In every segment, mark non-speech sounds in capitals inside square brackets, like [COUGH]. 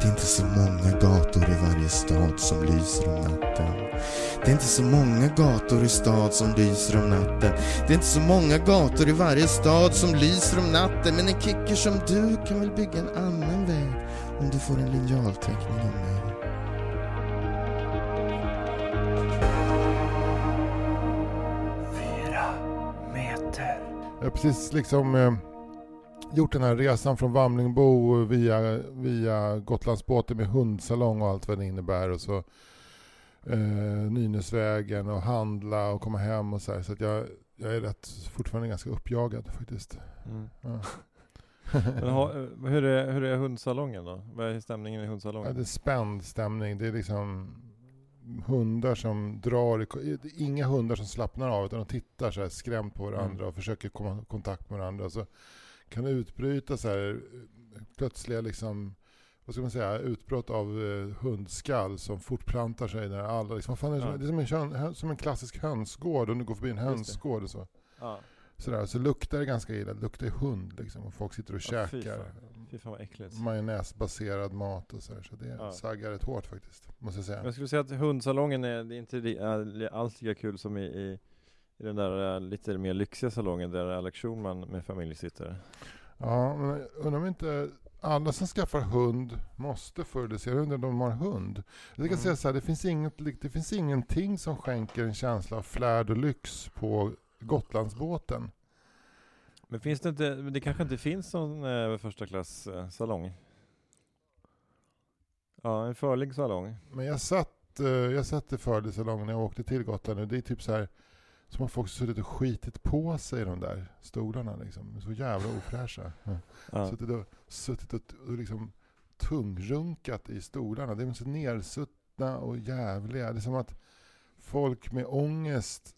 Det är inte så många gator i varje stad som lyser om natten. Det är inte så många gator i stad som lyser om natten. Det är inte så många gator i varje stad som lyser om natten. Men en kicker som du kan väl bygga en annan väg om du får en linjalteckning av mig. Jag har precis liksom eh, gjort den här resan från Vamlingbo via, via Gotlandsbåten med hundsalong och allt vad det innebär. Och så eh, Nynäsvägen och handla och komma hem och så här. Så jag, jag är rätt, fortfarande ganska uppjagad faktiskt. Mm. Ja. [LAUGHS] Ha, hur, är, hur är hundsalongen då? Vad är stämningen i Ja, hundsalongen? det är spänd stämning. Det är liksom hundar som drar, inga hundar som slappnar av utan de tittar så här skrämt på varandra Mm. och försöker komma i kontakt med varandra. Så kan utbryta så här eh, plötsliga liksom, vad ska man säga, utbrott av eh, hundskall som fortplantar sig där alla liksom, vad fan är det, Ja. som- det är som en, som en klassisk hönsgård om du går förbi en hönsgård och så. Ja. Sådär, så luktar det ganska illa, det luktar hund liksom och folk sitter och Ja, fy käkar fan. Fy fan vad äckligt. majonnäsbaserad mat och så här, så det Ja. saggar rätt hårt faktiskt, måste jag säga. Jag skulle säga att hundsalongen är, det är inte alls lika kul som i, i, i den där eh, lite mer lyxiga salongen där Alex Schulman med familj sitter. Ja, men undrar om inte alla som skaffar hund måste förr eller senare, de har hund. Jag kan Mm. säga så här, det finns, inget, det finns ingenting som skänker en känsla av flärd och lyx på Gotlandsbåten. Men finns det inte, det kanske inte finns någon eh, första klass eh, salong? Ja, en förlig salong. Men jag satt, eh, jag satt i fördesalongen när jag åkte till Gotland och det är typ så här som har folk suttit och skitit på sig i de där stolarna liksom. Så jävla ofräscha. Ja. Suttit och, suttit och, och liksom tungrunkat i stolarna. De är så nersuttna och jävliga. Det är som att folk med ångest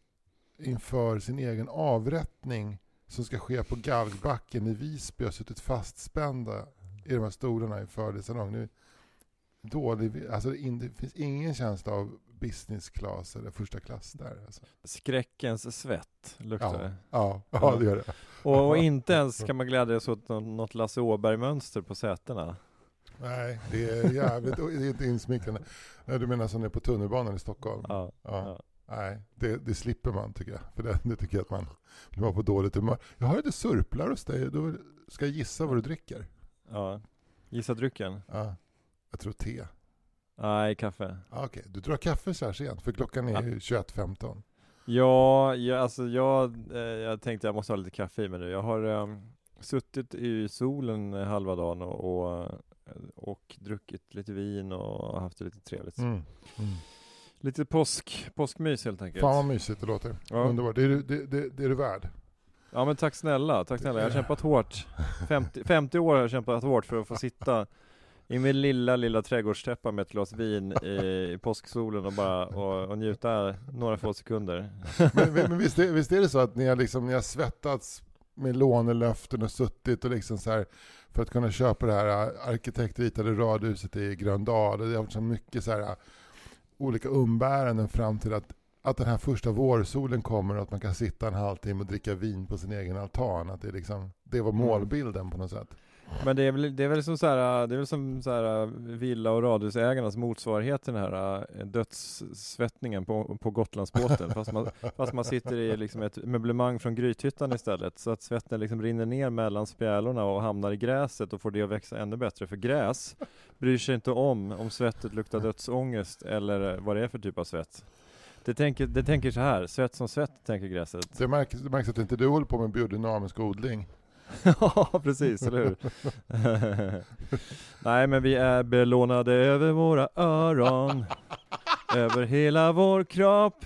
inför sin egen avrättning som ska ske på Galgbacken i Visby har suttit fastspända i de här stolarna i fördesalong. Nu, dålig, alltså det finns ingen känsla av business class eller första klass där. Alltså. Skräckens svett luktar det. Ja, ja, det gör det. Och, och inte ens kan man glädjas åt nå- något Lasse Åberg-mönster på sätena. Nej, det är jävligt det är inte insmickrande. Nej, Du menar som det är på tunnelbanan i Stockholm? Ja. Ja. ja. Nej, det, det slipper man tycker jag. För det, det tycker jag att man blir man på dåligt humör. Jag har lite surplar hos dig. Då ska jag gissa vad du dricker? ja. Gissa drycken? Ja, jag tror te. Nej, kaffe. Ja, Okej, du drar kaffe så här sent för klockan är ju 21.15. Ja, ja alltså jag, eh, jag tänkte jag måste ha lite kaffe i mig nu. Jag har eh, suttit i solen halva dagen och, och, och druckit lite vin och haft det lite trevligt. Mm. Mm. Lite påsk, påskmys helt enkelt. Fan vad mysigt det låter. Ja. Underbart. Det är, det, det, det är du värd. Ja men tack snälla, tack snälla. Jag har [LAUGHS] kämpat hårt. 50, 50 år har jag kämpat hårt för att få sitta i min lilla, lilla trädgårdstäppa med ett glas vin i, i påsksolen och bara och, och njuta några få sekunder. Men, men visst, är, visst är det så att ni har, liksom, ni har svettats med lånelöften och suttit och liksom så här för att kunna köpa det här äh, arkitektritade radhuset i Gröndal. Och Det har varit så mycket så här äh, olika umbäranden fram till att, att den här första vårsolen kommer och att man kan sitta en halvtimme och dricka vin på sin egen altan. Att det, liksom, det var målbilden på något sätt. Men det är väl, det är väl som så här, det är väl som så här villa och radhusägarnas motsvarighet till den här äh, dödssvettningen på, på Gotlandsbåten. [LAUGHS] fast, man, fast man sitter i liksom ett möblemang från Grythyttan istället. Så att svetten liksom rinner ner mellan spjälorna och hamnar i gräset och får det att växa ännu bättre. För gräs bryr sig inte om om svettet luktar dödsångest eller vad det är för typ av svett. Det tänker, det tänker så här, svett som svett tänker gräset. Det märks, det märks att inte du håller på med biodynamisk odling. [LAUGHS] Ja, precis, eller hur? [LAUGHS] Nej, men vi är belånade över våra öron, över hela vår kropp.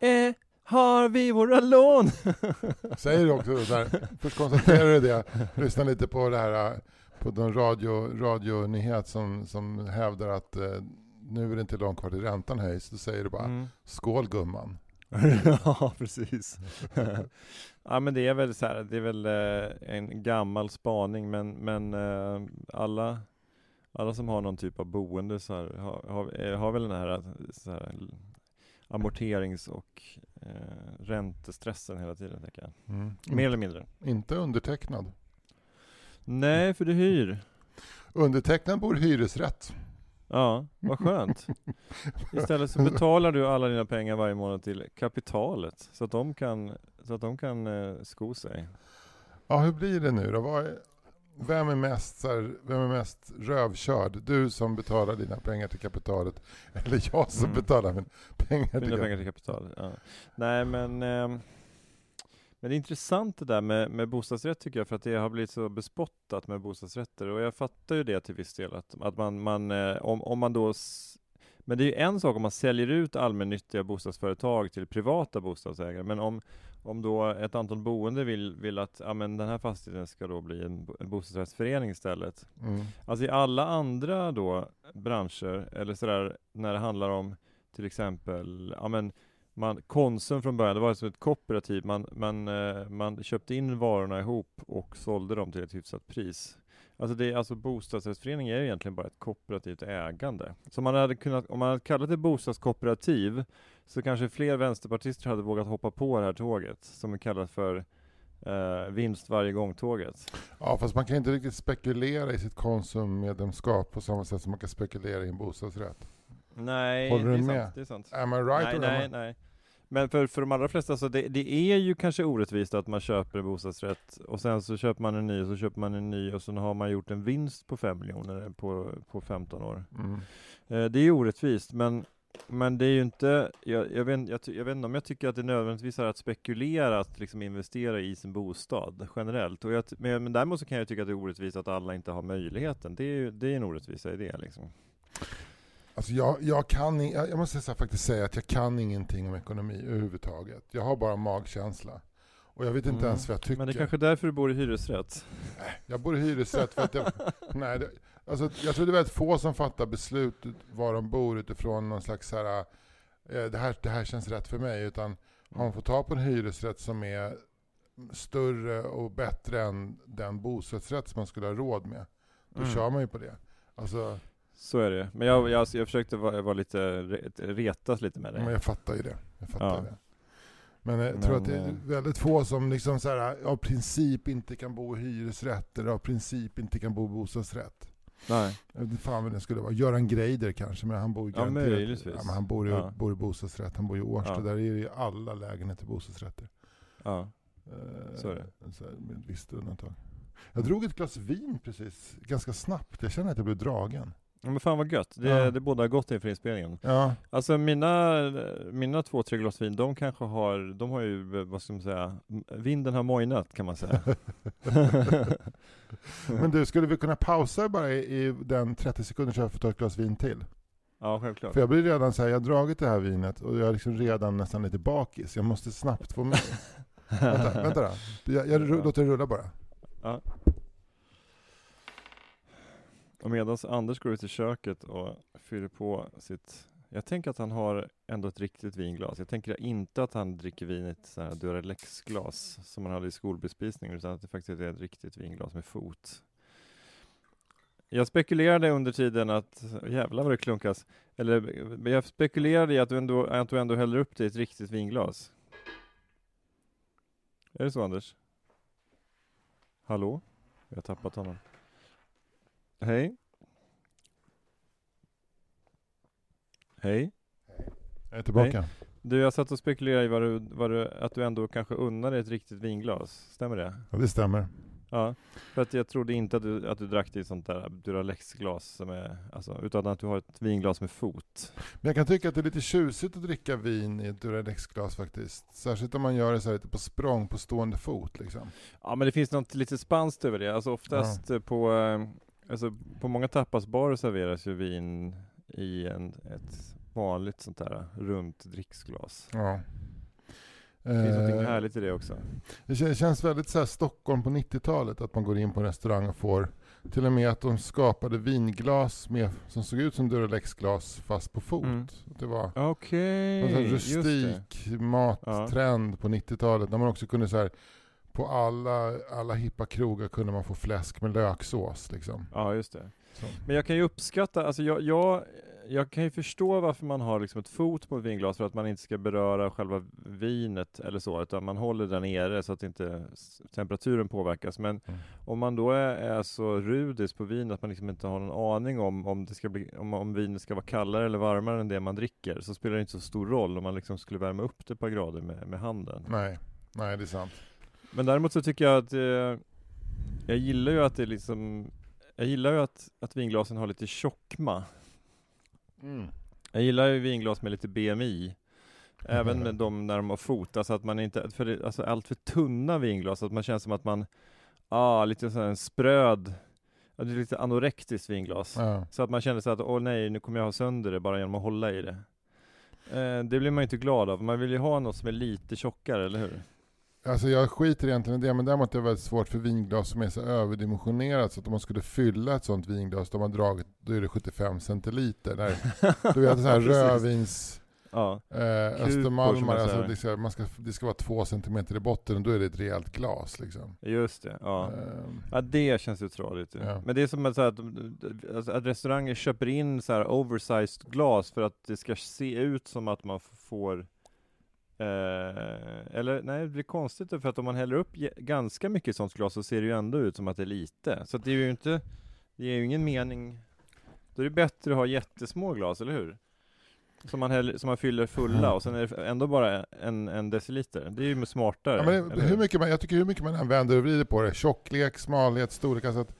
Eh, har vi våra lån? [LAUGHS] Säger du också så här, först konstaterar du det, lyssna lite på det här, äh, på den radio, radionyhet som, som hävdar att eh, nu är det inte långt kvar till räntan höjs. Då säger du bara, Mm. skål gumman. [LAUGHS] ja, precis. [LAUGHS] ja, men det är väl så här, det är väl eh, en gammal spaning, men, men eh, alla, alla som har någon typ av boende så här, har, har, eh, har väl den här, så här amorterings och eh, räntestressen hela tiden, tänker jag. Mm. Mer eller mindre. Inte undertecknad. Nej, för du hyr. Undertecknad bor hyresrätt. Ja, vad skönt. Istället så betalar du alla dina pengar varje månad till kapitalet så att de kan, så att de kan eh, sko sig. Ja, hur blir det nu då? Är, vem, är mest, så här, vem är mest rövkörd? Du som betalar dina pengar till kapitalet eller jag som Mm. betalar min pengar till Mina kapitalet? pengar till kapitalet. Ja. Nej men, ehm, men det är intressant det där med, med bostadsrätt tycker jag för att det har blivit så bespottat med bostadsrätter. Och jag fattar ju det till viss del att, att man, man eh, om, om man då men det är ju en sak om man säljer ut allmännyttiga bostadsföretag till privata bostadsägare. Men om, om då ett antal boende vill, vill att ja, men den här fastigheten ska då bli en, en bostadsrättsförening istället. Mm. Alltså i alla andra då branscher, eller sådär, när det handlar om till exempel, ja men man, Konsum från början, det var som ett kooperativ, man, man, eh, man köpte in varorna ihop och sålde dem till ett hyfsat pris. Alltså, det, alltså bostadsrättsförening är ju egentligen bara ett kooperativt ägande. Så man hade kunnat, om man hade kallat det bostadskooperativ, så kanske fler vänsterpartister hade vågat hoppa på det här tåget, som är kallat för eh, vinst varje gång-tåget. Ja, fast man kan inte riktigt spekulera i sitt konsummedlemskap på samma sätt som man kan spekulera i en bostadsrätt. Nej, Håller det du är med? sant. Det är sant. Am I right nej, or am nej, I- nej. Men för, för de allra flesta så det, det är ju kanske orättvist att man köper en bostadsrätt och sen så köper man en ny och så köper man en ny och så har man gjort en vinst på 5 miljoner på, på 15 år. Mm. Eh, det är orättvist men, men det är ju inte, jag, jag, vet, jag, jag vet inte om jag tycker att det nödvändigtvis är att spekulera att liksom investera i sin bostad generellt. Och jag, men, men däremot så kan jag tycka att det är orättvist att alla inte har möjligheten. Det är det är en orättvisa i det liksom. Alltså jag, jag, kan, jag måste här faktiskt säga att jag kan ingenting om ekonomi överhuvudtaget. Jag har bara magkänsla. Och jag vet inte Mm. ens vad jag tycker. Men det är kanske är därför du bor i hyresrätt? Jag bor i hyresrätt för att jag, [LAUGHS] nej, det, alltså, jag tror det är väldigt få som fattar beslut ut- var de bor utifrån någon slags så här, eh, det här, det här känns rätt för mig. Utan har man får ta på en hyresrätt som är större och bättre än den bostadsrätt som man skulle ha råd med. Då Mm. kör man ju på det. Alltså, Så är det. Men jag, jag, jag försökte vara, vara lite, re- retas lite med dig. men jag fattar ju det. Jag fattar Ja. det. Men jag Men, tror att det är eh, väldigt få som liksom så här, av princip inte kan bo i hyresrätt eller av princip inte kan bo i bostadsrätt. Nej. Jag vet inte fan vad det skulle vara. Göran Greider kanske, men han bor ju Ja, möjligtvis. Ja, men han bor i, Ja. bor i bostadsrätt, han bor i Årsta. Ja. Där är ju alla lägenheter bostadsrätter. Ja. Eh, Så är det. Så här, med ett visst undantag. Jag drog ett glas vin precis, ganska snabbt. Jag känner att jag blev dragen. Ja, Men fan vad gött. Det, Ja. det båda gott inför inspelningen. Ja, Alltså mina, mina två, tre glas vin, de kanske har, de har ju, vad ska man säga, vinden har mojnat kan man säga. [LAUGHS] men du, skulle vi kunna pausa bara i, i den 30 sekunder så jag får ta ett glas vin till? ja, självklart. För jag blir redan så här, jag har dragit det här vinet och jag är liksom redan nästan lite bakis. Jag måste snabbt få med. [LAUGHS] vänta, vänta då. Jag, jag ru- låter det rulla bara. Ja. Och medan Anders går ut i köket och fyller på sitt jag tänker att han har ändå ett riktigt vinglas. Jag tänker inte att han dricker vin i ett Duralex-glas som man hade i skolbespisningen, utan att det faktiskt är ett riktigt vinglas med fot. Jag spekulerade under tiden att, jävlar vad det klunkas, eller jag spekulerade i att du ändå, att du ändå häller upp det i ett riktigt vinglas. Är det så Anders? Hallå? Jag har tappat honom. Hej? Hej? Jag är tillbaka. Du, jag satt och spekulerade i vad du, vad du, att du ändå kanske unnar dig ett riktigt vinglas. Stämmer det? Ja, det stämmer. Ja, för att jag trodde inte att du, att du drack i sånt där Duralex-glas som är, alltså, utan att du har ett vinglas med fot. Men jag kan tycka att det är lite tjusigt att dricka vin i ett Duralex-glas faktiskt. Särskilt om man gör det så här lite på språng, på stående fot liksom. Ja, men det finns något lite spanskt över det. Alltså oftast eh, på, eh, alltså, på många tapasbarer serveras ju vin i en, ett vanligt sånt där runt dricksglas. Ja. Det finns något Eh, härligt i det också. Det kän- känns väldigt så här Stockholm på 90-talet, att man går in på en restaurang och får till och med att de skapade vinglas med, som såg ut som Duralex-glas fast på fot. Mm. Det var Okej, en rustik mattrend på 90-talet. Där man också kunde så här, på alla, alla hippa krogar kunde man få fläsk med löksås. Liksom. Ja, just det. Så. Men jag kan ju uppskatta, alltså jag, jag, jag kan ju förstå varför man har liksom ett fot på ett vinglas för att man inte ska beröra själva vinet eller så, utan man håller där nere så att inte temperaturen påverkas. Men Mm. om man då är, är så rudis på vin att man liksom inte har någon aning om om, det ska bli, om, om vinet ska vara kallare eller varmare än det man dricker, så spelar det inte så stor roll om man liksom skulle värma upp det ett par grader med, med handen. Nej, nej, det är sant. Men däremot så tycker jag att eh, jag gillar ju att det liksom jag gillar ju att, att vinglasen har lite tjockma. Mm. Jag gillar ju vinglas med lite BMI. Även [LAUGHS] med dem när de har fot, alltså att man inte, för det, alltså allt för tunna vinglas, att man känns som att man, ah, lite sån en spröd, det är lite anorektiskt vinglas. Ja. Så att man känner sig att, åh nej, nu kommer jag ha sönder det bara genom att hålla i det. Eh, det blir man ju inte glad av, man vill ju ha något som är lite tjockare, eller hur? Alltså jag skiter egentligen i det, men däremot är det väldigt svårt för vinglas som är så överdimensionerat så att om man skulle fylla ett sånt vinglas, då, man dragit, då är det 75 centiliter. Där, du vet så här [LAUGHS] rödvins Ja, eh, Kupor, som Östermalmar, man alltså det, ska, man ska, det ska vara två centimeter i botten och då är det ett rejält glas. Liksom. just det. Ja. Ehm, Ja det känns ju tradigt. Ja. Men det är som att, så här, att, alltså, att restauranger köper in så här oversized glas för att det ska se ut som att man får Eh, eller nej, det blir konstigt för att om man häller upp ganska mycket sånt glas så ser det ju ändå ut som att det är lite. Så det är ju inte, det ger ju ingen mening. Då är det bättre att ha jättesmå glas, eller hur? Som man, häller, som man fyller fulla och sen är det ändå bara en, en deciliter. Det är ju smartare. ja, men hur mycket man, jag tycker hur mycket man än vänder och vrider på det, tjocklek, smalhet, storlek, alltså att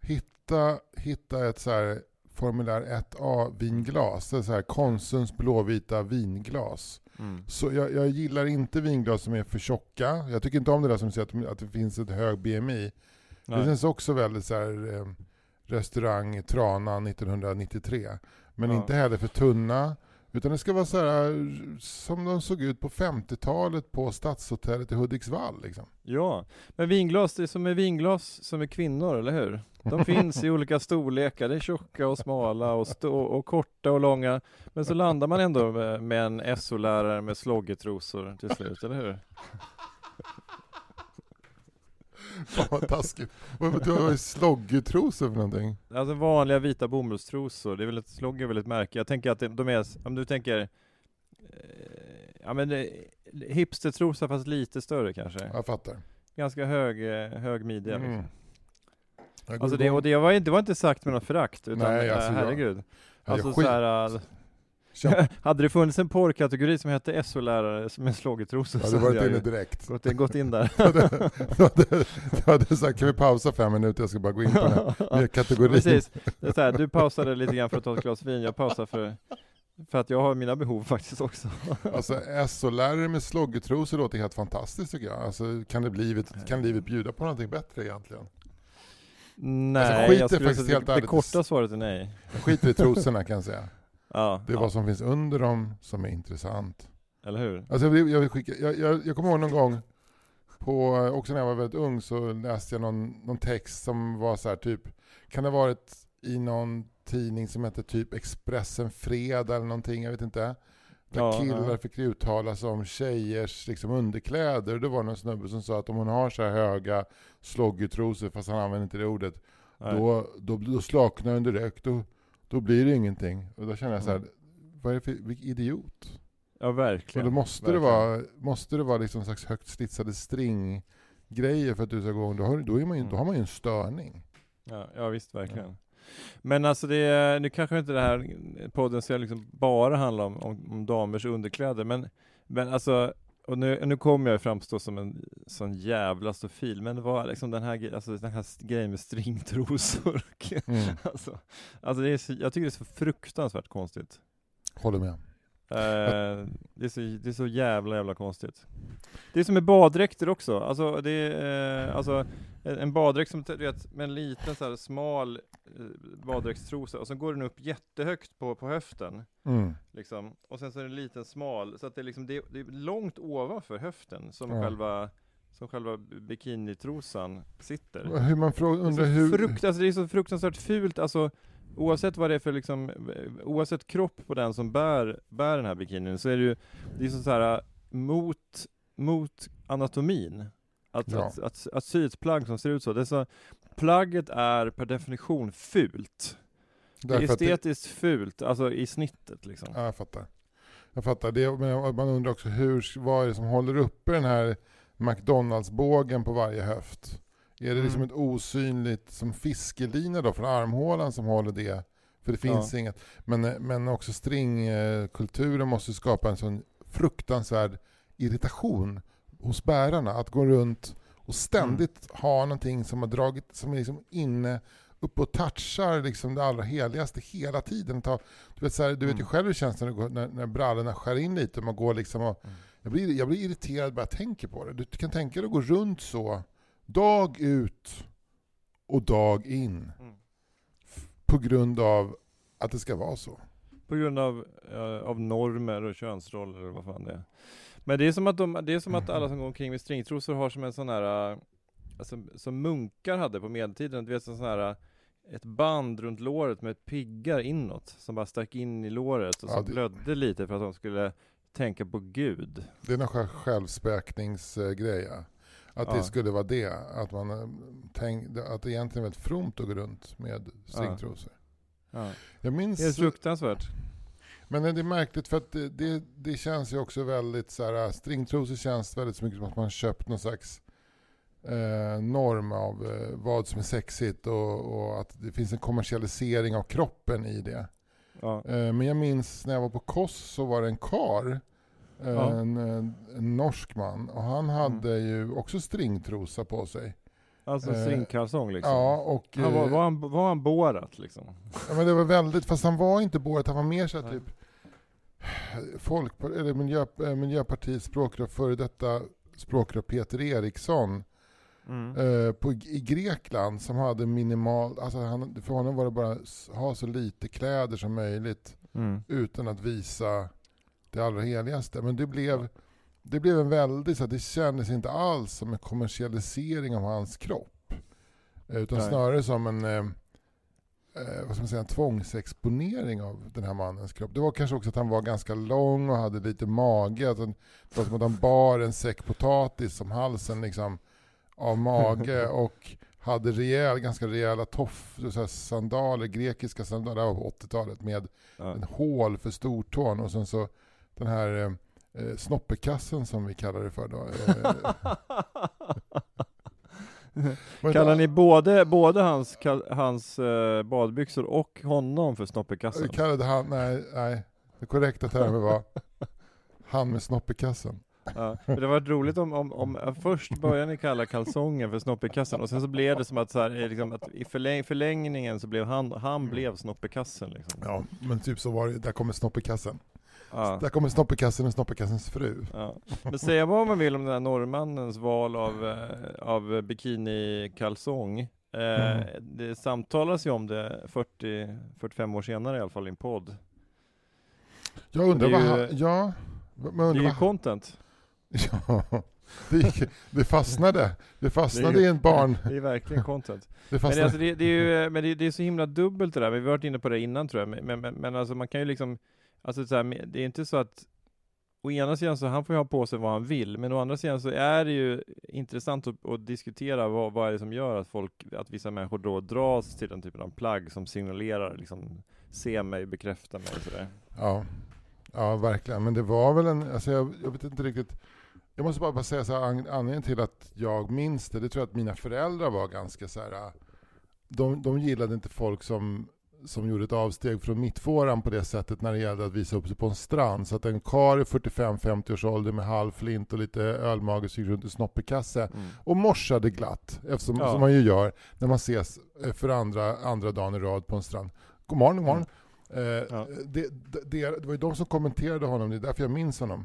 hitta, hitta ett så här formulär 1A-vinglas, det är så här Konsums blåvita vinglas. Mm. Så jag, jag gillar inte vinglas som är för tjocka. Jag tycker inte om det där som säger att, att det finns ett hög BMI. Det Nej. känns också väldigt så här, eh, restaurang Trana 1993. Men Ja. inte heller för tunna. Utan det ska vara så här som de såg ut på 50-talet på Stadshotellet i Hudiksvall. Liksom. Ja, men vinglas, det är som med vinglas som är kvinnor, eller hur? De [LAUGHS] finns i olika storlekar, det är tjocka och smala och, och korta och långa. Men så landar man ändå med, med en SO-lärare med sloggetrosor till slut, eller hur? [LAUGHS] Fan vad taskigt. Vad du har ju sloggetrosor för någonting? Alltså vanliga vita bomullstrosor, det är väl ett slogg är väl ett märke. Jag tänker att de är, om du tänker, eh, ja men det- hipstertrosa fast lite större kanske. Jag fattar. Ganska hög, eh, hög midja. Mm. Liksom. Jag Alltså det, och det var, inte- det var inte sagt med något förakt, utan Nej, alltså jag- herregud. Ja, Alltså jag så skit- här, [LAUGHS] hade det funnits en porrkategori som hette SO-lärare med sloggetrosor Ja, så hade jag inne direkt. gått, gått in där. [LAUGHS] Du hade, du hade, sagt, kan vi pausa fem minuter? Jag ska bara gå in på den [LAUGHS] här kategorin. Precis, det är så här, du pausade lite grann för att ta ett glas vin, jag pausar för, för att jag har mina behov faktiskt också. Alltså SO-lärare med sloggetrosor låter helt fantastiskt tycker jag. Alltså, kan, det livet, kan livet bjuda på någonting bättre egentligen? Nej, är jag skulle säga helt det, det korta svaret är nej. Jag skiter i trosorna kan jag säga. Ja, Det är ja, vad som finns under dem som är intressant. eller hur? Alltså jag, jag, skicka, jag, jag, jag kommer ihåg någon gång, på, också när jag var väldigt ung, så läste jag någon, någon text som var så här typ, kan det ha varit i någon tidning som hette typ Expressen Fredag eller någonting, jag vet inte. Där Ja, killar ja. fick uttala sig om tjejers liksom, underkläder. Och det var någon snubbe som sa att om hon har så här höga sloggetrosor, fast han använde inte det ordet, Nej. då, då, då slaknar den direkt. Då, då blir det ingenting. Och då känner jag så här, Mm. vad är det för idiot? Ja, Och verkligen. då måste det verkligen. vara, måste det vara liksom en slags högt slitsade stringgrejer för att du ska gå då har, då, är man ju, då har man ju en störning. Ja, ja visst, verkligen. Men alltså det nu kanske inte det här podden ska liksom bara handla om, om, om damers underkläder, men, men alltså, och nu, nu kommer jag framstå som en sån jävla stofil, men det var liksom den här, alltså den här grejen med stringtrosor. [LAUGHS] Mm. alltså, alltså det är så, jag tycker det är så fruktansvärt konstigt. Håller med. Eh, det, är så, det är så jävla jävla konstigt. Det är som med baddräkter också. Alltså, det är, eh, alltså en baddräkt som du vet, med en liten så här smal eh, baddräktstrosa och så går den upp jättehögt på, på höften. Mm. Liksom. Och sen så är den liten smal, så att det är, liksom, det, det är långt ovanför höften som Ja. själva som själva bikinitrosan sitter. Hur man frå- Det är, undrar så hur... frukt, det är så fruktansvärt fult, alltså oavsett vad det är för liksom, oavsett kropp på den som bär, bär den här bikinin, så är det ju, det är så, här mot, mot anatomin. Att, Ja. att, att, att sy ett plagg som ser ut så. Det är så plagget är per definition fult. Det är att det- estetiskt fult, alltså i snittet liksom. Ja, jag fattar. Jag fattar. Det, men man undrar också hur, vad är det som håller uppe den här McDonalds-bågen på varje höft? Är det liksom Mm. ett osynligt, som fiskelina då från armhålan som håller det? För det finns Ja. inget. Men, men också stringkulturen måste skapa en sån fruktansvärd irritation hos bärarna. Att gå runt och ständigt ha någonting som har dragit, som är liksom inne upp och touchar liksom det allra heligaste hela tiden. Ta, du vet, så här, du vet ju Mm. själv hur det känns när, går, när, när brallorna skär in lite och man går liksom och, Mm. jag, blir, jag blir irriterad bara jag tänker på det. Du kan tänka dig att gå runt så, dag ut och dag in. Mm. På grund av att det ska vara så. På grund av, eh, av normer och könsroller och vad fan det är. Men det är som att, de, det är som att alla som går omkring med stringtrosor har som en sån här, eh, alltså, som munkar hade på medeltiden, du vet sån här, eh, ett band runt låret med piggar inåt, som bara stack in i låret och Ja, som det- blödde lite för att de skulle tänka på Gud. Det är någon självspäkningsgrej. Ja. Att det skulle vara det. Att, man, eh, tänk, att det egentligen är väldigt fromt gå runt med stringtrosor. Ja. Jag minns... Helt fruktansvärt. Men det är märkligt för att det, det, det känns ju också väldigt så här, stringtrosor känns väldigt så mycket som att man köpt någon slags eh, norm av eh, vad som är sexigt och, och att det finns en kommersialisering av kroppen i det. Ja. Eh, men jag minns när jag var på Kos så var det en kar eh, Ja. en, en, norsk man och han hade ju också stringtrosa på sig. Alltså Eh, stringkalsong liksom. Ja, och, Han var, eh, var, han, var han Borat liksom? Ja, men det var väldigt, fast han var inte Borat, han var mer så här Nej. typ folk, eller miljö, eh, Miljöpartiets språkrör, före detta språkrör Peter Eriksson Mm. eh, på, i Grekland som hade minimal, alltså han, för honom var det bara ha så lite kläder som möjligt Mm. utan att visa det allra heligaste. Men det blev, det blev en väldigt, så att det kändes inte alls som en kommersialisering av hans kropp. Eh, Utan Nej. snarare som en eh, eh, vad ska man säga, en tvångsexponering av den här mannens kropp. Det var kanske också att han var ganska lång och hade lite mage. Han, det var som att han bar en säck potatis om halsen liksom, av mage [LAUGHS] och hade rejäl, ganska rejäla toff, så här sandaler, grekiska sandaler, det var på 80-talet, med Ja. en hål för stortån och sen så den här eh, eh, snoppekassen som vi kallar det för då. Eh, [LAUGHS] Kallar ni både, både hans, hans eh, badbyxor och honom för snoppekassen? Vi kallade han, nej, nej. Det korrekta termen var han med snoppekassen. Ja, det var roligt om, om, om först började ni kalla kalsongen för snoppekassen och sen så blev det som att, så här, eh, liksom, att i förläng, förlängningen så blev han, han blev snoppekassen liksom. Ja, men typ så var det. Där kommer snoppekassen. Ja. Där kommer snoppekassen och snoppekassens fru. Ja. Men säga vad man vill om den här norrmannens val av, eh, av bikinikalsong. Eh, Mm. Det samtalas ju om det 40-45 år senare i alla fall i en podd. Jag undrar vad han, ja. Men Det är undrar ju content. [LAUGHS] ja. Det, gick, det fastnade. Det fastnade Det ju- i en barn. [LAUGHS] Det är verkligen content. [LAUGHS] Det Men, alltså, det, det är ju, men det, är så himla dubbelt det där, vi har varit inne på det innan tror jag, men, men, men, men alltså man kan ju liksom, alltså så här, det är inte så att Å ena sidan så han får ju ha på sig vad han vill, men å andra sidan så är det ju intressant att, att diskutera vad, vad är det som gör att folk, att vissa människor då dras till den typen av plagg som signalerar liksom, se mig, bekräfta mig och sådär. Ja. ja, verkligen. Men det var väl en, alltså jag, jag vet inte riktigt. Jag måste bara, bara säga så här, an- anledningen till att jag minns det, det tror jag att mina föräldrar var ganska så här. De, de gillade inte folk som, som gjorde ett avsteg från mittfåran på det sättet när det gällde att visa upp sig på en strand. Så att en karl i 45-50 års ålder med halvflint och lite ölmage gick runt i snoppekasse Mm. och morsade glatt, eftersom, Ja. som man ju gör när man ses eh, för andra, andra dagen i rad på en strand. God morgon, god morgon. Eh, Ja. det, det, det, var ju de som kommenterade honom, det är därför jag minns honom.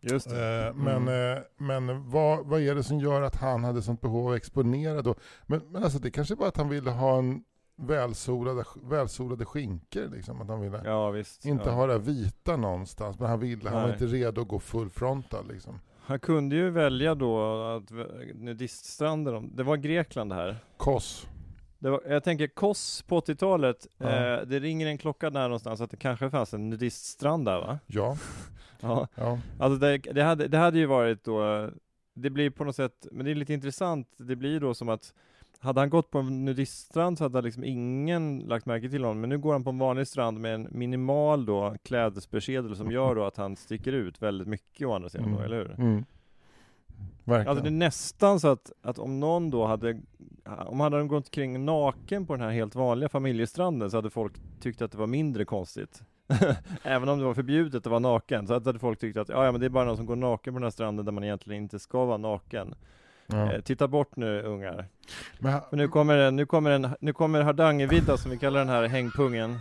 Just det. Eh, men eh, men vad, vad är det som gör att han hade sånt behov av att exponera då? Men, men alltså det kanske var att han ville ha en välsolade, välsolade skinkor, liksom. Att han ville Ja visst. inte ja. ha det vita någonstans, men han ville, han var Nej. inte redo att gå full frontal liksom. Han kunde ju välja då att nudiststranden, det var Grekland det här. Kos. Det var, jag tänker Kos på 80-talet, Ja. eh, det ringer en klocka där någonstans att det kanske fanns en nudiststrand där va? Ja. [LAUGHS] Ja, ja. alltså det, det, hade, det hade ju varit då, det blir på något sätt, men det är lite intressant, det blir då som att hade han gått på en nudiststrand så hade liksom ingen lagt märke till honom, men nu går han på en vanlig strand med en minimal då klädesbeskedel som gör då att han sticker ut väldigt mycket å andra sidan då, eller hur? Mm. Verkligen. Alltså det är nästan så att, att om någon då hade, om han hade gått kring naken på den här helt vanliga familjestranden så hade folk tyckt att det var mindre konstigt. [LAUGHS] Även om det var förbjudet att vara naken, så hade folk tyckt att ja, ja men det är bara någon som går naken på den här stranden där man egentligen inte ska vara naken. Ja. Eh, titta bort nu ungar. Men, För nu kommer en, nu kommer en, nu kommer Hardangervidda som vi kallar den här hängpungen.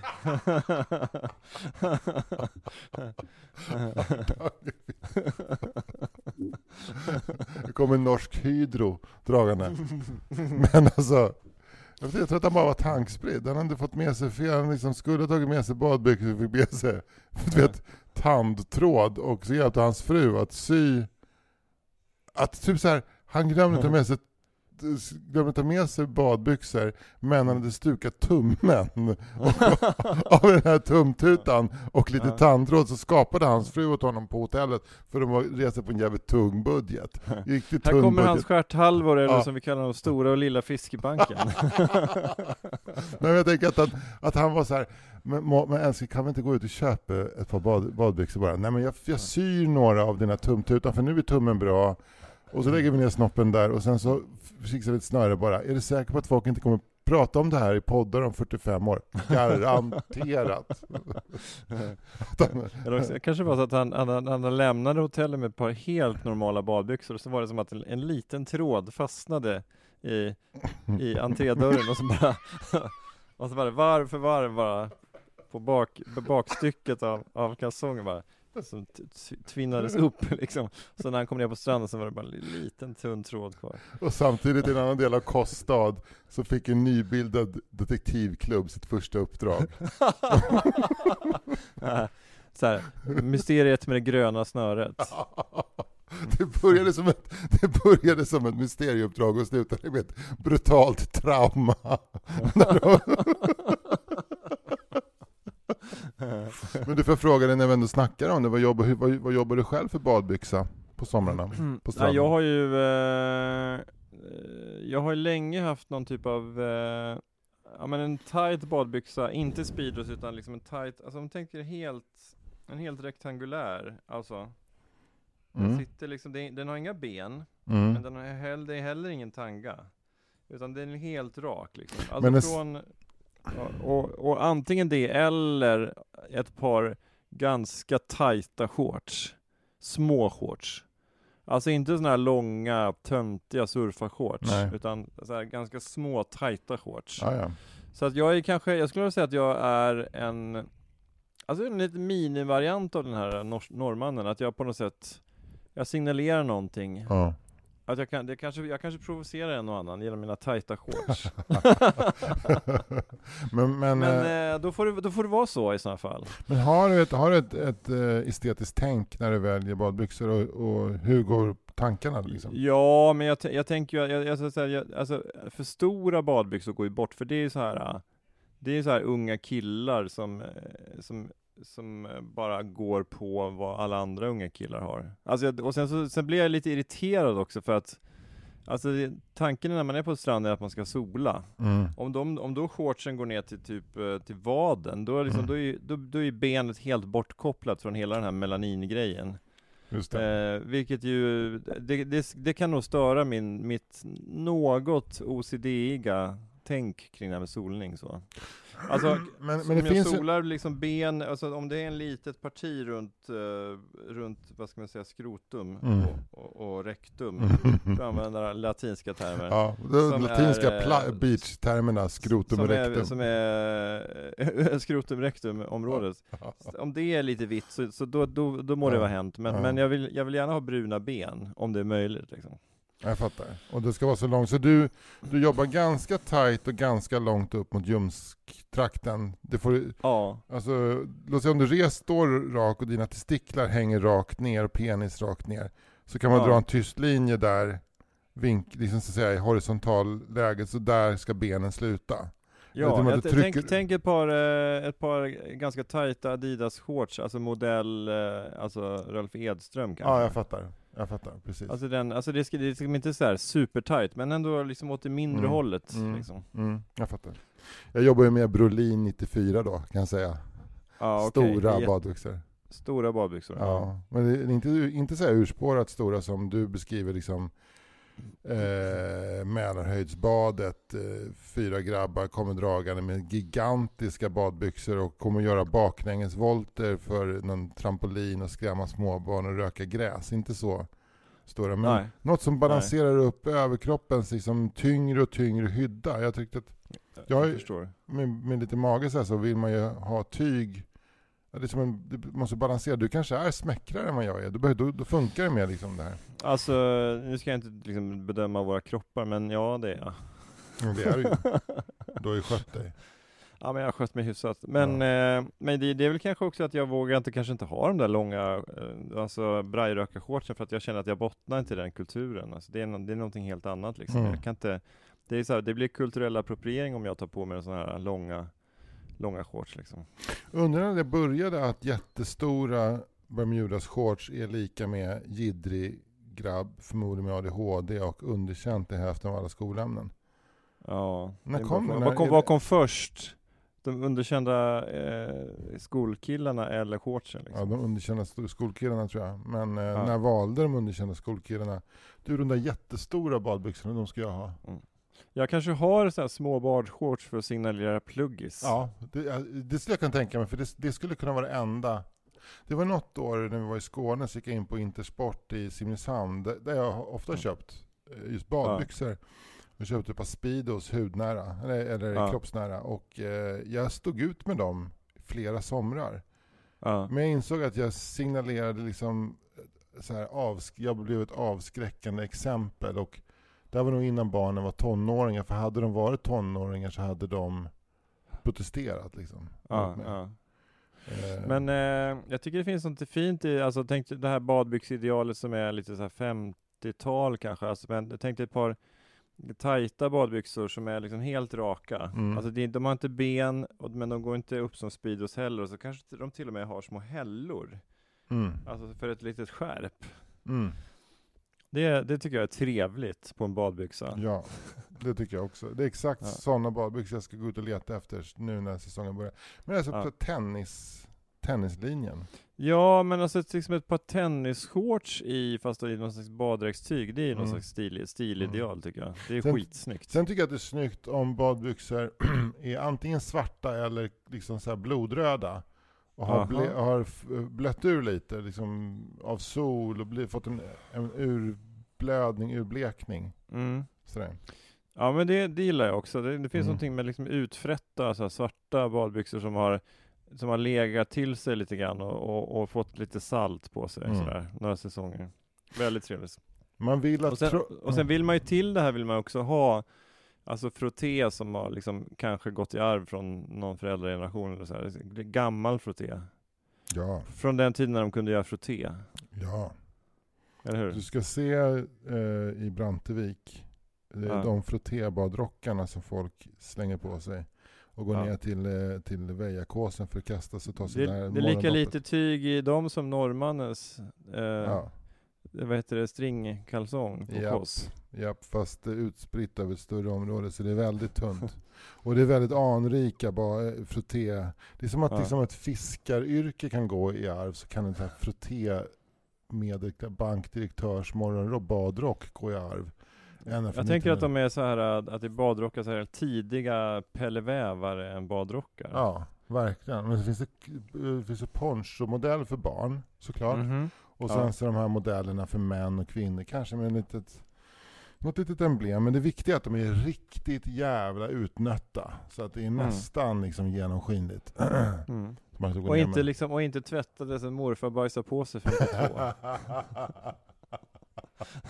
det kommer Norsk Hydro dragande. Men alltså, jag, vet, inte, jag tror att han bara var tankspridd. Han hade fått med sig fel. Han liksom skulle ha tagit med sig badbyxor och fick med sig du vet, tandtråd. Och så hjälpte hans fru att sy. Att typ så här, han glömde ta med sig glömde ta med sig badbyxor men han hade stukat tummen och, [LAUGHS] av den här tumtutan och lite Ja. tandtråd så skapade hans fru åt honom på hotellet för de var resa på en jävligt tung budget. Riktigt Här tung kommer budget. hans stjärthalvor, eller Ja. som vi kallar dem, stora och lilla fiskebanken. [LAUGHS] Men jag tänker att han, att han var så här, men, men älskling kan vi inte gå ut och köpa ett par bad, badbyxor bara? Nej men jag, jag syr några av dina tumtutan för nu är tummen bra. Och så lägger vi ner snoppen där och sen så fixar vi ett snöre bara. Är du säker på att folk inte kommer prata om det här i poddar om 45 år? Garanterat. [LAUGHS] Det kanske var så att han, han, han lämnade hotellet med ett par helt normala badbyxor och så var det som att en, en liten tråd fastnade i, i entrédörren och så bara [LAUGHS] och så bara varv för varv bara på bak, bakstycket av, av kalsongen bara som tvinnades upp [LAUGHS] liksom. Så när han kom ner på stranden så var det bara en liten tunn tråd kvar. och samtidigt i en annan del av Koststad så fick en nybildad detektivklubb sitt första uppdrag. [LAUGHS] så här, mysteriet med det gröna snöret. [LAUGHS] Det började, som ett, det började som ett mysterieuppdrag och slutade med ett brutalt trauma. Men du får fråga dig när vi ändå snackar om det, vad jobbar, vad, vad jobbar du själv för badbyxa på somrarna? På Nej, stranden? jag har ju eh, Jag har ju länge haft någon typ av eh, Ja men en tight badbyxa, inte speedos utan liksom en tight, alltså om man tänker helt En helt rektangulär, alltså Den Mm. sitter liksom, det, den har inga ben, men Mm. den har heller, det är heller ingen tanga Utan den är helt rak liksom, alltså Men den från och, och antingen det eller ett par ganska tajta shorts Små shorts Alltså inte sådana här långa, töntiga surfarshorts. Utan så ganska små, tajta shorts Ja, ja. Så att jag är kanske, jag skulle vilja säga att jag är en Alltså en liten minivariant av den här norrmannen, att jag på något sätt Jag signalerar någonting ja. Att jag kan, det kanske, jag kanske provocerar en och annan genom mina tajta shorts [LAUGHS] [LAUGHS] men, men, Men eh, eh, då, får det, då får det vara så i sådana fall men har du ett, har du ett, ett eh, estetiskt tänk när du väljer badbyxor och, och hur går tankarna liksom? Ja, men jag, jag tänker ju, jag, jag, jag, alltså för stora badbyxor går ju bort, för det är ju så här äh, Det är så här unga killar som, eh, som, som eh, bara går på vad alla andra unga killar har. Alltså, jag- och sen, så, sen blir jag lite irriterad också för att Alltså tanken när man är på stranden är att man ska sola. Mm. Om, de, om då shortsen går ner till typ eh, till vaden, då är, liksom, Mm. då, är, då, då är benet helt bortkopplat från hela den här melaningrejen. Just det. Eh, vilket ju, det, det, det kan nog störa min, mitt något OCD-iga tänk kring det här med solning så. Alltså, men, om men det finns ju... solar liksom ben, alltså om det är en litet parti runt, eh, runt vad ska man säga, skrotum Mm. och, och, och rektum, för att använda latinska termer. Ja, de latinska är, eh, beach-termerna, skrotum och är, rektum. som är [LAUGHS] skrotum rektum området. Om det är lite vitt så, så då, då, då må det Ja. vara hänt. Men, Ja. men jag, vill, jag vill gärna ha bruna ben, om det är möjligt. Liksom. Jag fattar. Och det ska vara så långt. Så du, du jobbar ganska tight och ganska långt upp mot ljumsktrakten. Det får, Ja, alltså, låt säga om du res står rak och dina testiklar hänger rakt ner och penis rakt ner. Så kan man Ja. dra en tyst linje där, vink, liksom så att säga, i horisontal läge, så där ska benen sluta. Ja, jag trycker- tänk, tänk ett, par, eh, ett par ganska tajta Adidas shorts, alltså modell, eh, alltså Ralf Edström kanske. Ja, jag fattar. Jag fattar, precis. Alltså, den, alltså det ska, det ska inte så här supertight, men ändå liksom åt det mindre Mm. hållet. Mm. Liksom. Mm, jag fattar. Jag jobbar ju med Brolin 94 då, kan jag säga. Ja, okej. Stora Jätte- badbyxor. Stora badbyxor. Ja, men det är inte, inte så här urspårat stora som du beskriver liksom eh, Mälarhöjdsbadet. Eh, fyra grabbar kommer dragande med gigantiska badbyxor och kommer göra baklängesvolter för någon trampolin och skrämma småbarn och röka gräs. Inte så stora. Men Nej. något som balanserar upp överkroppens liksom, tyngre och tyngre hydda. Jag tyckte att Jag, Jag- med, med lite mage så, här så vill man ju ha tyg. Ja, Det, är som en, det måste balansera. Du kanske är smäckrare än vad jag är. Då, då, då funkar det med liksom det här. Alltså, nu ska jag inte liksom bedöma våra kroppar, men ja det är jag. Ja, det är det ju. [LAUGHS] Du har ju skött dig. Ja men jag har skött mig hyfsat. Men, eh, men det, det är väl kanske också att jag vågar inte, kanske inte ha de där långa, eh, alltså brajrökarshortsen för att jag känner att jag bottnar inte i den kulturen. Alltså det är, nå- det är någonting helt annat liksom. Mm. Jag kan inte, det är så här, det blir kulturell appropriering om jag tar på mig sådana här långa, långa shorts liksom. Undrar när det började att jättestora Bermudas shorts är lika med jiddrig grabb, förmodligen med ADHD och underkänt i hälften av alla skolämnen. Ja. När kom den vad, kom, vad kom först? De underkända eh, skolkillarna eller shortsen? Ja, Liksom? de underkända skolkillarna tror jag. Men eh, Ja. när valde de underkända skolkillarna? Du, de där jättestora badbyxorna, de ska jag ha. Jag kanske har så här små badshorts för att signalera pluggis. Ja, det, ja, det skulle jag kunna tänka mig, för det, det skulle kunna vara det enda. Det var något år när vi var i Skåne så gick jag in på Intersport i Simrishamn, där, där jag ofta Mm. köpt eh, just badbyxor. Jag köpte ett par Speedos hudnära, eller, eller Ja. kroppsnära, och eh, jag stod ut med dem flera somrar. Ja. Men jag insåg att jag signalerade liksom, eh, så här, avsk- jag blev ett avskräckande exempel. Och det här var nog innan barnen var tonåringar, för hade de varit tonåringar så hade de protesterat. Liksom, Ja, ja. Eh, Men eh, jag tycker det finns något fint i, alltså tänk det här badbyxidealet som är lite så här 50-tal kanske, alltså, men jag tänkte ett par tajta badbyxor som är liksom helt raka. Mm. Alltså de har inte ben, och- men de går inte upp som Speedos heller, och så kanske de till och med har små hällor. mm, Alltså för ett litet skärp. mm, Det, det tycker jag är trevligt på en badbyxa. ja, det tycker jag också. Det är exakt Ja. sådana badbyxor jag ska gå ut och leta efter nu när säsongen börjar. Men alltså Ja. på tennis, tennislinjen. Ja, men alltså liksom ett par tennisshorts i, fast i någon slags baddräktstyg, det är ju någon Mm. slags stil, stilideal tycker jag. Det är Sen- skitsnyggt. Sen tycker jag att det är snyggt om badbyxor [CLEARS THROAT] är antingen svarta eller liksom så här blodröda. Och har, ble, har blött ur lite liksom, av sol och bli, fått en, en urblödning, urblekning. Mm. Sådär. Ja men det, det gillar jag också. Det, det finns Mm. någonting med liksom utfrätta så svarta badbyxor som har, som har legat till sig lite grann och, och, och fått lite salt på sig Mm. sådär, några säsonger. Väldigt trevligt. Man vill att... Och sen, och sen vill man ju till det här vill man också ha Alltså frotté som har liksom kanske gått i arv från någon föräldrageneration eller så här. Är Gammal frotté. Ja, Från den tiden när de kunde göra frotté. ja. Eller hur? Du ska se eh, i Brantevik, är Ja. de frottébadrockarna som folk slänger på sig. Och går Ja. ner till, eh, till Vejakåsen för att kasta sig och ta sig Det, där det är lika lite tyg i dem som norrmannens eh, Ja. Vad heter det, stringkalsong på Japp. Kås. Japp, fast det är utspritt över ett större område så det är väldigt tunt. [LAUGHS] och det är väldigt anrika eh, frotté. Det är som att Ja. liksom ett fiskaryrke kan gå i arv så kan en sån här frotté med bankdirektörs morgonrock, badrock gå i arv. Jag tänker att 1900. de är så här äh, att det är badrockar så här tidiga Pelle Vävare än badrockar. Ja, verkligen. Men det finns det, det finns det poncho-modell för barn såklart. Mhm. Och Ja. sen så de här modellerna för män och kvinnor, kanske med ett litet, något litet emblem. Men det viktiga är att de är riktigt jävla utnötta. Så att det är nästan liksom genomskinligt. [CLEARS THROAT] Mm. Och, inte liksom, och inte tvättade sen morfar bajsade på sig 52.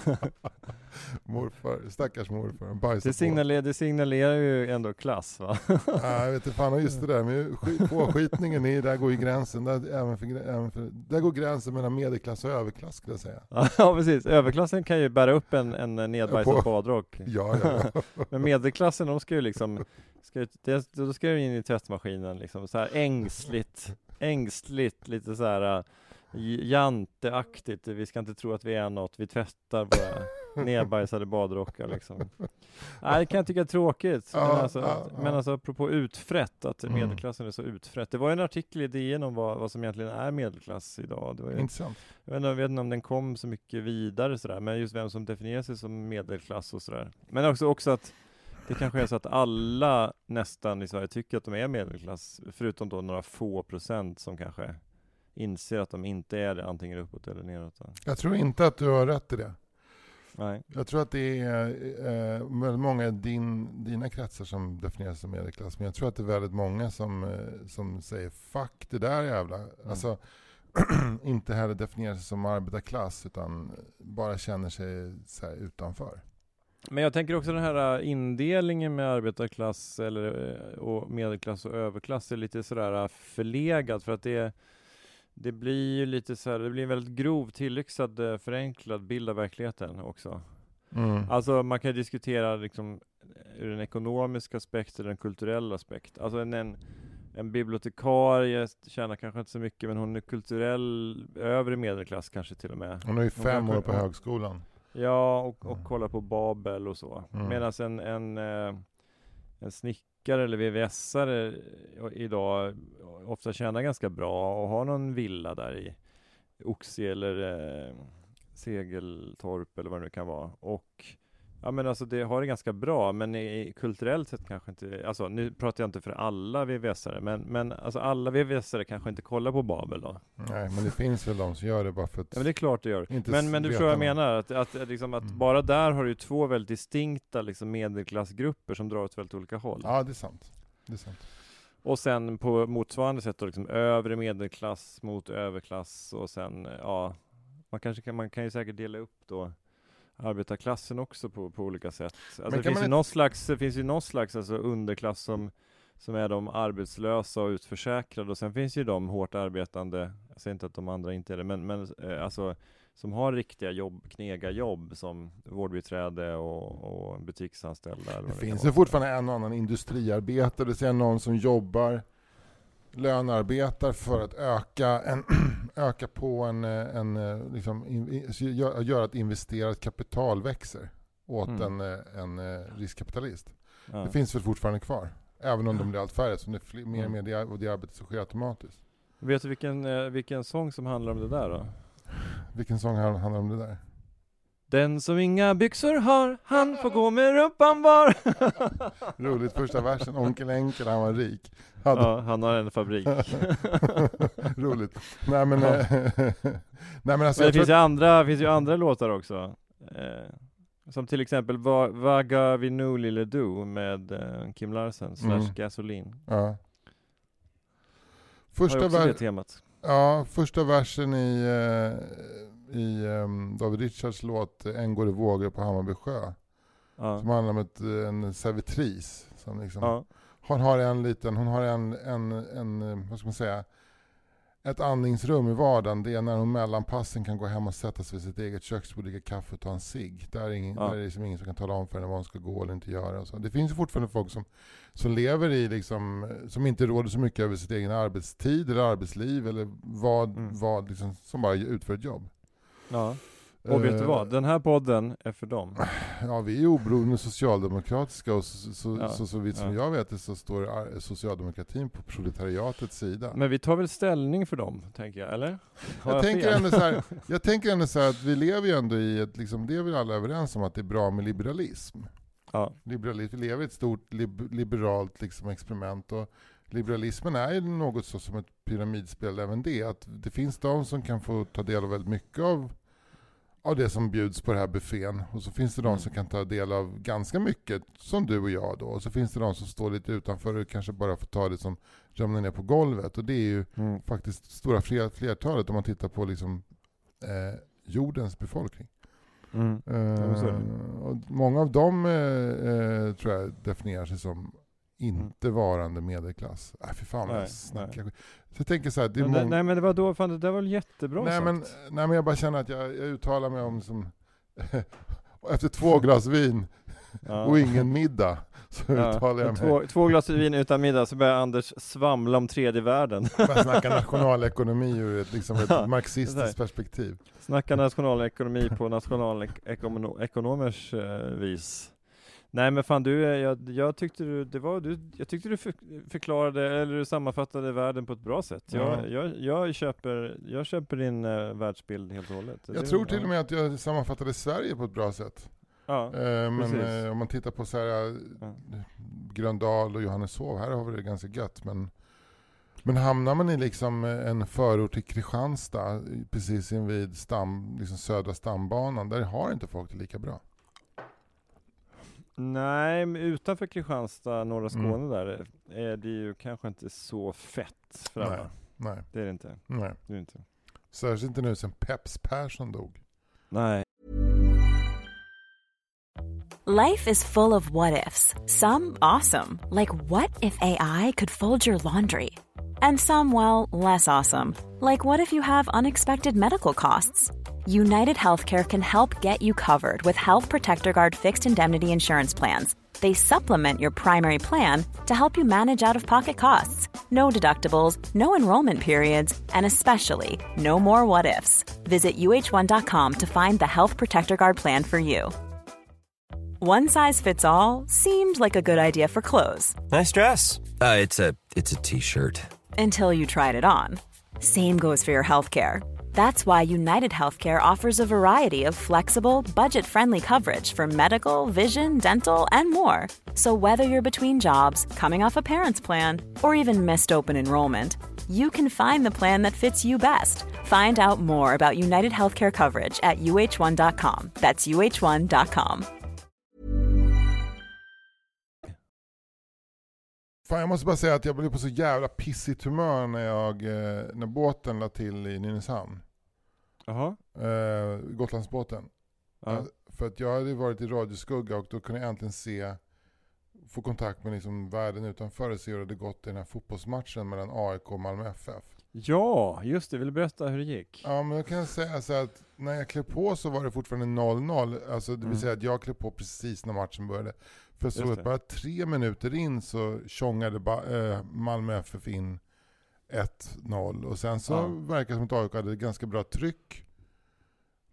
[LAUGHS] [LAUGHS] morfar, stackars morfar, han Det, signalerar, det signalerar ju ändå klass va? [LAUGHS] Ja, jag vet inte fan, just det där med sk- påskitningen, i, där går ju gränsen, där, även för, även för, där går gränsen mellan medelklass och överklass skulle jag säga. Ja [LAUGHS] precis, överklassen kan ju bära upp en, en nedbajsad På- badrock. [LAUGHS] Ja, ja. Men medelklassen, de ska ju liksom, ska ju, det, då ska ju in i tvättmaskinen liksom, så här ängsligt, ängsligt, lite så här äh, janteaktigt. Vi ska inte tro att vi är något, vi tvättar våra nedbajsade badrockar liksom. [LAUGHS] Nej, det kan jag tycka är tråkigt. Ja, men, alltså, ja, att, ja. men alltså apropå utfrätt, att Mm. medelklassen är så utfrätt. Det var ju en artikel i DN om vad, vad som egentligen är medelklass idag. Det var ju, Intressant. jag vet, inte, jag vet inte om den kom så mycket vidare sådär, men just vem som definierar sig som medelklass och sådär. Men också, också att det kanske är så att alla nästan i Sverige tycker att de är medelklass, förutom då några få procent som kanske inser att de inte är det, antingen uppåt eller neråt. Jag tror inte att du har rätt i det. Nej. Jag tror att det är eh, väldigt många i din, dina kretsar som definierar sig som medelklass. Men jag tror att det är väldigt många som, eh, som säger fuck det där jävla. Alltså [CLEARS THROAT] inte heller definierar sig som arbetarklass utan bara känner sig här, utanför. Men jag tänker också den här äh, indelningen med arbetarklass eller, äh, och medelklass och överklass är lite sådär äh, förlegad för att det det blir ju lite så här, det blir en väldigt grov, tillyxad, äh, förenklad bild av verkligheten också. Mm. Alltså man kan diskutera liksom ur den ekonomiska aspekten, den kulturella aspekt. Alltså en, en, en bibliotekarie tjänar kanske inte så mycket, men hon är kulturell, övre medelklass kanske till och med. Hon är ju Hon fem kanske- år på högskolan. Ja, och, och Mm. kollar på Babel och så. Mm. Medan en, en, eh, en snickare eller VVS-are idag ofta tjänar ganska bra och har någon villa där i Oxie eller eh, Segeltorp eller vad det nu kan vara. Och Ja men alltså det har det ganska bra, men i, kulturellt sett kanske inte, alltså nu pratar jag inte för alla VVS-are, men, men alltså alla VVS-are kanske inte kollar på Babel då. Nej, men det finns väl de som gör det bara för att... Ja men det är klart det gör. Inte Men, men du förstår vad jag menar, att, att, att liksom att Mm. bara där har du två väldigt distinkta liksom medelklassgrupper som drar åt väldigt olika håll. Ja, det är sant. Det är sant. Och sen på motsvarande sätt då liksom övre medelklass mot överklass och sen, ja, man kanske kan, man kan ju säkert dela upp då arbetarklassen också på, på olika sätt. Alltså det finns ju inte- slags, det finns ju någon slags alltså underklass som, som är de arbetslösa och utförsäkrade och sen finns ju de hårt arbetande, jag säger inte att de andra inte är det, men, men eh, alltså som har riktiga jobb, knega jobb som vårdbiträde och, och butiksanställda. Det vad finns ju fortfarande en och annan industriarbetare, det vill säga någon som jobbar, lönearbetar för att öka, en, [CLEARS THROAT] öka på en, eh, en eh, liksom, in, i- så gör, gör att investerat kapital växer åt Mm. en, eh, en riskkapitalist. Ja. Det finns väl fortfarande kvar, även om de blir allt färre, så det är fler, mer och mer det, och det arbetet som sker automatiskt. Vet du vilken, vilken sång som handlar om det där då? Vilken sång hand- handlar om det där? Den som inga byxor har, han får gå med rumpan bar. [LAUGHS] Roligt, första versen, Onkel Enkel, han var rik. Hade, ja, han har en fabrik. [LAUGHS] Roligt. Nej men, Ja. eh, [LAUGHS] nej, men alltså, Men det jag tror finns ju, andra, finns ju andra låtar också. Eh, som till exempel Va- Vaga vi nu lille du med eh, Kim Larsen slash Mm. Gasolin. Ja. Har Första, ju också det temat. ja, första versen i, eh, i ehm, David Richards låt En går i vågor på Hammarby sjö. Ja. Som handlar om ett, en servitris. Som liksom, Ja. Hon har en liten, hon har en, en, en, vad ska man säga, ett andningsrum i vardagen. Det är när hon mellan passen kan gå hem och sätta sig vid sitt eget köksbord, dricka kaffe och ta en cigg. Där är, ingen, Ja. där är det liksom ingen som kan tala om för henne vad hon ska gå eller inte göra. Och så. Det finns ju fortfarande folk som, som lever i, liksom, som inte råder så mycket över sitt egen arbetstid eller arbetsliv eller vad, Mm. vad liksom, som bara utför ett jobb. Ja. Och vet du Eh, vad? Den här podden är för dem. Ja, vi är oberoende socialdemokratiska och så, så, Ja, så, så vitt som ja. jag vet det så står socialdemokratin på proletariatets sida. Men vi tar väl ställning för dem, tänker jag, eller? Har jag, tänker fel? ändå så här, [LAUGHS] jag tänker ändå så här att vi lever ju ändå i ett, liksom, det är väl alla överens om att det är bra med liberalism. Ja. Liberalism vi lever i ett stort lib- liberalt liksom, experiment och liberalismen är ju något så som ett pyramidspel även det. Att det finns de som kan få ta del av väldigt mycket av, av det som bjuds på den här buffén och så finns det de Mm. som kan ta del av ganska mycket, som du och jag då. Och så finns det de som står lite utanför och kanske bara får ta det som ramlar ner på golvet. Och det är ju Mm. faktiskt stora fler, flertalet om man tittar på liksom, eh, jordens befolkning. Mm. Eh, och många av dem eh, eh, tror jag definierar sig som inte varande medelklass. Äh, fy fan vad jag snackar nej. Så jag tänker så här, det är Men många... nej men det var då, fan det där var väl jättebra nej, sagt. men, nej men jag bara känner att jag, jag uttalar mig om som... [LAUGHS] efter två glas vin ja. och ingen middag så Ja, uttalar jag mig. två, två glas vin utan middag så börjar Anders svamla om tredje världen. [LAUGHS] Jag snackar nationalekonomi ur ett, liksom ett [LAUGHS] marxistiskt perspektiv. Snacka nationalekonomi på nationalekonomers eh, vis. Nej men fan du, jag, jag tyckte du, det var, du, jag tyckte du för, förklarade, eller du sammanfattade världen på ett bra sätt. Jag, Ja. jag, jag, köper, jag köper din uh, världsbild helt och hållet. Jag Det- tror till och med att jag sammanfattade Sverige på ett bra sätt. Ja, Eh, men eh, om man tittar på så här, eh, Ja. Gröndal och Johanneshov, här har vi det ganska gött. Men, men hamnar man i liksom eh, en förort till Kristianstad, precis invid stam, liksom södra stambanan, där har inte folk det lika bra. Nej, men utanför Kristianstad, norra Skåne Mm. där, är det ju kanske inte så fett för Nej. alla. Nej, Det är det inte. nej. Det är det inte. Särskilt inte nu sen Peps Persson dog. Nej. Life is full of what ifs. Some awesome, like what if AI could fold your laundry? And some, well, less awesome, like what if you have unexpected medical costs? United Healthcare can help get you covered with Health Protector Guard fixed indemnity insurance plans. They supplement your primary plan to help you manage out of pocket costs. No deductibles, no enrollment periods, and especially no more what ifs. Visit uh1.com to find the Health Protector Guard plan for you. One size fits all seemed like a good idea for clothes Nice dress. Uh, it's a it's a t-shirt. until you tried it on. Same goes for your healthcare. That's why United Healthcare offers a variety of flexible, budget friendly coverage for medical, vision, dental, and more. So, whether you're between jobs, coming off a parent's plan, or even missed open enrollment, you can find the plan that fits you best. Find out more about United Healthcare coverage at uh1.com. That's uh1.com. Fan, jag måste bara säga att jag blev på så jävla pissigt humör när, jag, eh, när båten la till i Nynäshamn. Jaha. Eh, Gotlandsbåten. Ja. Ja, För att jag hade varit i radioskugga och då kunde jag äntligen se, få kontakt med liksom världen utanför och se hur det hade gått i den här fotbollsmatchen mellan AIK och Malmö FF. ja, just det. Vill du berätta hur det gick? Ja men då kan jag säga så att när jag klev på så var det fortfarande 0-0. Alltså det vill Mm. säga att jag klev på precis när matchen började. För jag såg att bara tre minuter in så tjongade ba- eh, Malmö FF in 1-0. Och sen så Ja. verkar det som att AIK hade ganska bra tryck.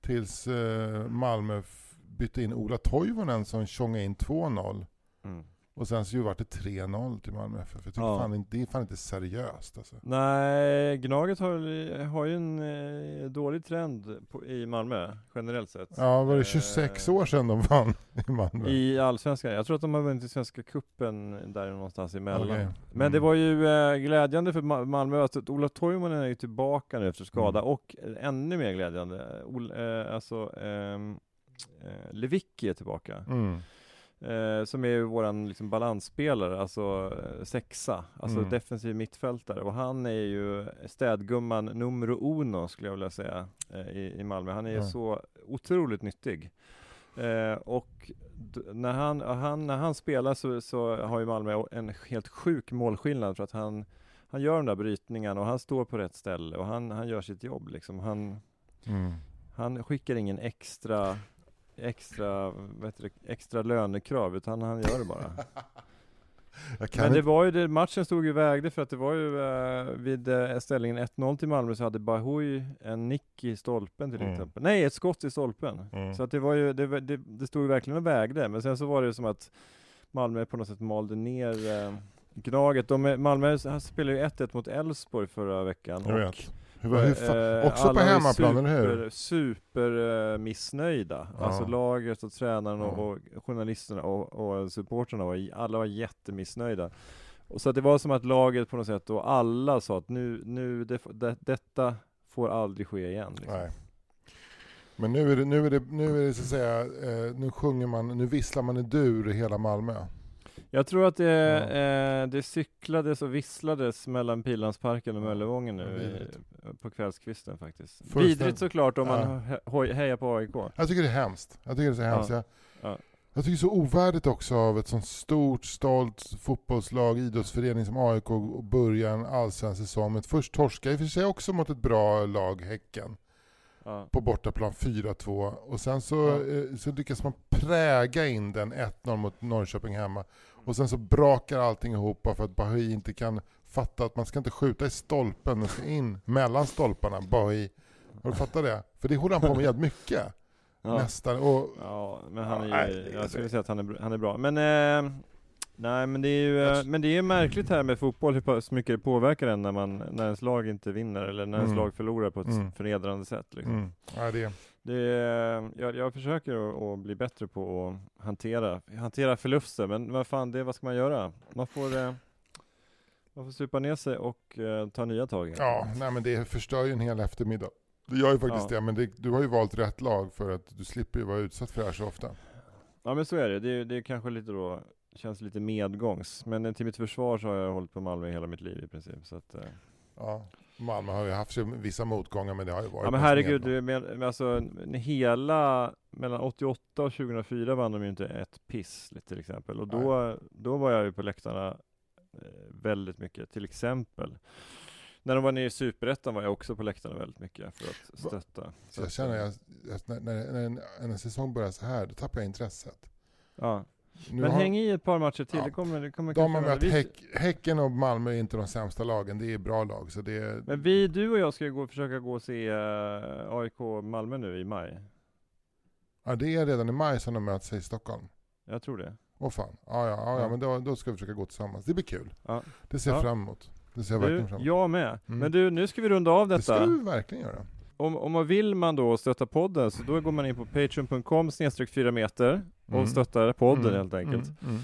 Tills eh, Malmö bytte in Ola Toivonen som tjongade in 2-0. Mm. Och sen så vart det 3-0 till Malmö FF. Jag tycker Ja. fan, det är fan inte seriöst alltså. Nej, Gnaget har, har ju en eh, dålig trend på, i Malmö, generellt sett. Ja, var det 26 Eh, år sedan de vann i Malmö? I Allsvenskan. Jag tror att de har vunnit i Svenska Cupen där någonstans emellan. Okej. Men det Mm. var ju eh, glädjande för Ma- Malmö att Ola Toivonen är ju tillbaka nu efter skada Mm. och eh, ännu mer glädjande, Ol, alltså ehm, eh, Lewicki är tillbaka. Mm. Eh, som är våran liksom balansspelare, alltså eh, sexa, alltså Mm. defensiv mittfältare. Och han är ju städgumman numero uno skulle jag vilja säga eh, i, i Malmö. Han är Ja. så otroligt nyttig. Eh, och när han, han, när han spelar så, så har ju Malmö en helt sjuk målskillnad för att han, han gör de där brytningarna och han står på rätt ställe och han, han gör sitt jobb liksom. Han, Mm. han skickar ingen extra extra, det, extra lönekrav utan han gör det bara. [LAUGHS] Men det var ju det, matchen stod ju vägde för att det var ju eh, vid eh, ställningen 1-0 till Malmö så hade Bahoui en nick i stolpen till Mm. exempel. Nej, ett skott i stolpen. Mm. Så att det var ju, det, det, det stod ju verkligen och vägde. Men sen så var det som att Malmö på något sätt malde ner eh, Gnaget. De Malmö spelade ju 1-1 mot Elfsborg förra veckan. Jag och, vet. Hur, hur fan... eh, också på alla hemmaplan, eller hur? super, eh, missnöjda. Ja. Alltså laget och tränaren och, Ja. och journalisterna och, och supportrarna var, alla var jättemissnöjda. Och så att det var som att laget på något sätt och alla sa att nu, nu det, det, detta får aldrig ske igen. Liksom. Nej. Men nu är det, nu är det, nu är det så att säga, eh, nu sjunger man, nu visslar man i dur i hela Malmö. Jag tror att det, Ja. eh, det cyklades och visslades mellan Pilansparken och Möllevången nu i, på kvällskvisten faktiskt. Vidrigt såklart om man Ja. he- hoj- hejar på AIK. Jag tycker det är hemskt. Jag tycker det är så hemskt. Ja. Jag, Ja. jag tycker det är så ovärdigt också av ett sånt stort, stolt fotbollslag, idrottsförening som AIK att börja en allsvensk säsong med först torska i och för sig också mot ett bra lag, Häcken, Ja. på bortaplan 4-2. Och sen så, Ja. eh, så lyckas man präga in den 1-0 mot Norrköping hemma. Och sen så brakar allting ihop för att Bahi inte kan fatta att man ska inte skjuta i stolpen, man ska in mellan stolparna, Bahi. Har du fattat det? För det håller han på med jävligt mycket. [LAUGHS] Ja. Nästan. Och, ja, men han är ju, jag skulle säga att han är, han är bra. Men, eh, nej men det är ju, eh, men det är märkligt här med fotboll hur pass mycket det påverkar en när man, när ens lag inte vinner eller när ens Mm. lag förlorar på ett Mm. förnedrande sätt liksom. mm, ja, det, Det jag, jag försöker att, bli bättre på att hantera, hantera förluster, men vad fan, det, vad ska man göra? Man får, eh, man får supa ner sig och eh, ta nya tag. ja, nej, men det förstör ju en hel eftermiddag. Det gör ju faktiskt Ja. det, men det, du har ju valt rätt lag för att du slipper ju vara utsatt för det här så ofta. ja men så är det, det, det är kanske lite då, känns lite medgångs, men eh, till mitt försvar så har jag hållit på Malmö hela mitt liv i princip. Så att, eh, Ja. Malmö har ju haft vissa motgångar, men det har ju varit ja men herregud, du, men, alltså hela, mellan 88 och 2004 vann de ju inte ett piss till exempel, och då, då var jag ju på läktarna eh, väldigt mycket, till exempel när de var nere i Superettan var jag också på läktarna väldigt mycket för att stötta. Så jag känner jag, jag, när, när, när en, en säsong börjar så här, då tappar jag intresset. Ja. Nu Men har, häng i ett par matcher till, Ja. det kommer, det kommer de har mött vi, häck, Häcken och Malmö är inte de sämsta lagen, det är bra lag. Så det är, Men vi, du och jag ska gå, försöka gå och se uh, AIK Malmö nu i maj. ja, det är redan i maj som de möts i Stockholm. Jag tror det. Åh fan. Ja, ja, ja, ja men då, då ska vi försöka gå tillsammans. Det blir kul. Ja. Det ser jag Ja. fram emot. Det ser jag Du, verkligen fram emot. jag med. Mm. Men du, nu ska vi runda av det ska detta. du verkligen göra. Om, om man vill man då stötta podden så då går man in på patreon.com snedstreck 4 meter och Mm. stöttar podden Mm, helt enkelt. Mm, mm.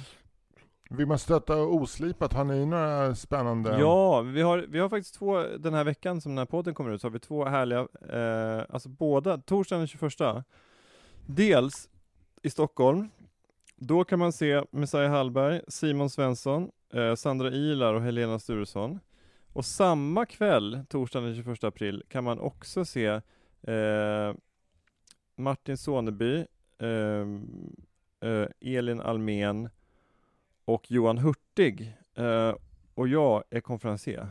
Vill man stötta oslipat, har ni några spännande? Ja, vi har, vi har faktiskt två, den här veckan som den här podden kommer ut, så har vi två härliga, eh, alltså båda, torsdagen den 21, dels i Stockholm, då kan man se Messiah Hallberg, Simon Svensson, eh, Sandra Ilar och Helena Sturesson. Och samma kväll, torsdagen den 21 april, kan man också se eh, Martin Soneby, eh, eh, Elin Almen och Johan Hurtig. Eh, och jag är konferencier.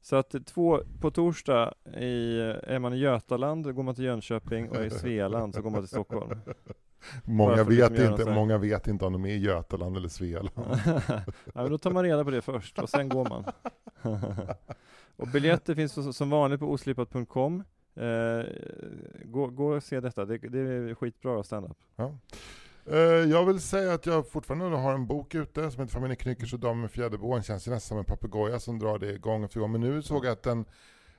Så att två, på torsdag i, är man i Götaland, då går man till Jönköping och i Svealand så går man till Stockholm. [LAUGHS] många, liksom vet göra inte, många vet inte om de är i Götaland eller Svealand. [LAUGHS] ja, då tar man reda på det först och sen går man. [LAUGHS] och biljetter finns som vanligt på oslipat.com. Eh, gå, gå och se detta, det, det är skitbra stand-up. Ja. Eh, Jag vill säga att jag fortfarande har en bok ute som heter Familjen Knyckers och Damen med fjäderboan. Känns ju nästan som en papegoja som drar det gång efter gång. Men nu såg jag att den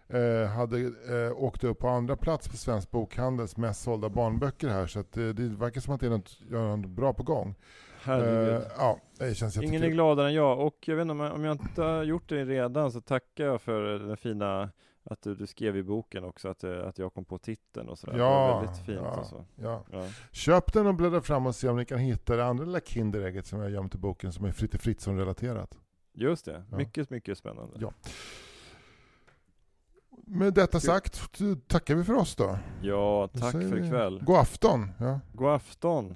eh, hade eh, åkt upp på andra plats på Svensk Bokhandels mest sålda barnböcker här. Så att, eh, det verkar som att det är något, något bra på gång. Herregud. Eh, ja, det känns Ingen är gladare än jag och jag vet inte om jag, om jag inte har gjort det redan så tackar jag för den fina att du, du skrev i boken också att, eh, att jag kom på titeln och sådär. det Ja, var väldigt fint ja. och så. Ja. Ja. Köp den och bläddra fram och se om ni kan hitta det andra lilla Kinderägget som jag gömt i boken som är Fritte Fritzson-relaterat. Just det, Ja. mycket, mycket spännande. Ja. Med detta sagt tackar vi för oss då. Ja, tack för ikväll. God afton. Ja. God afton.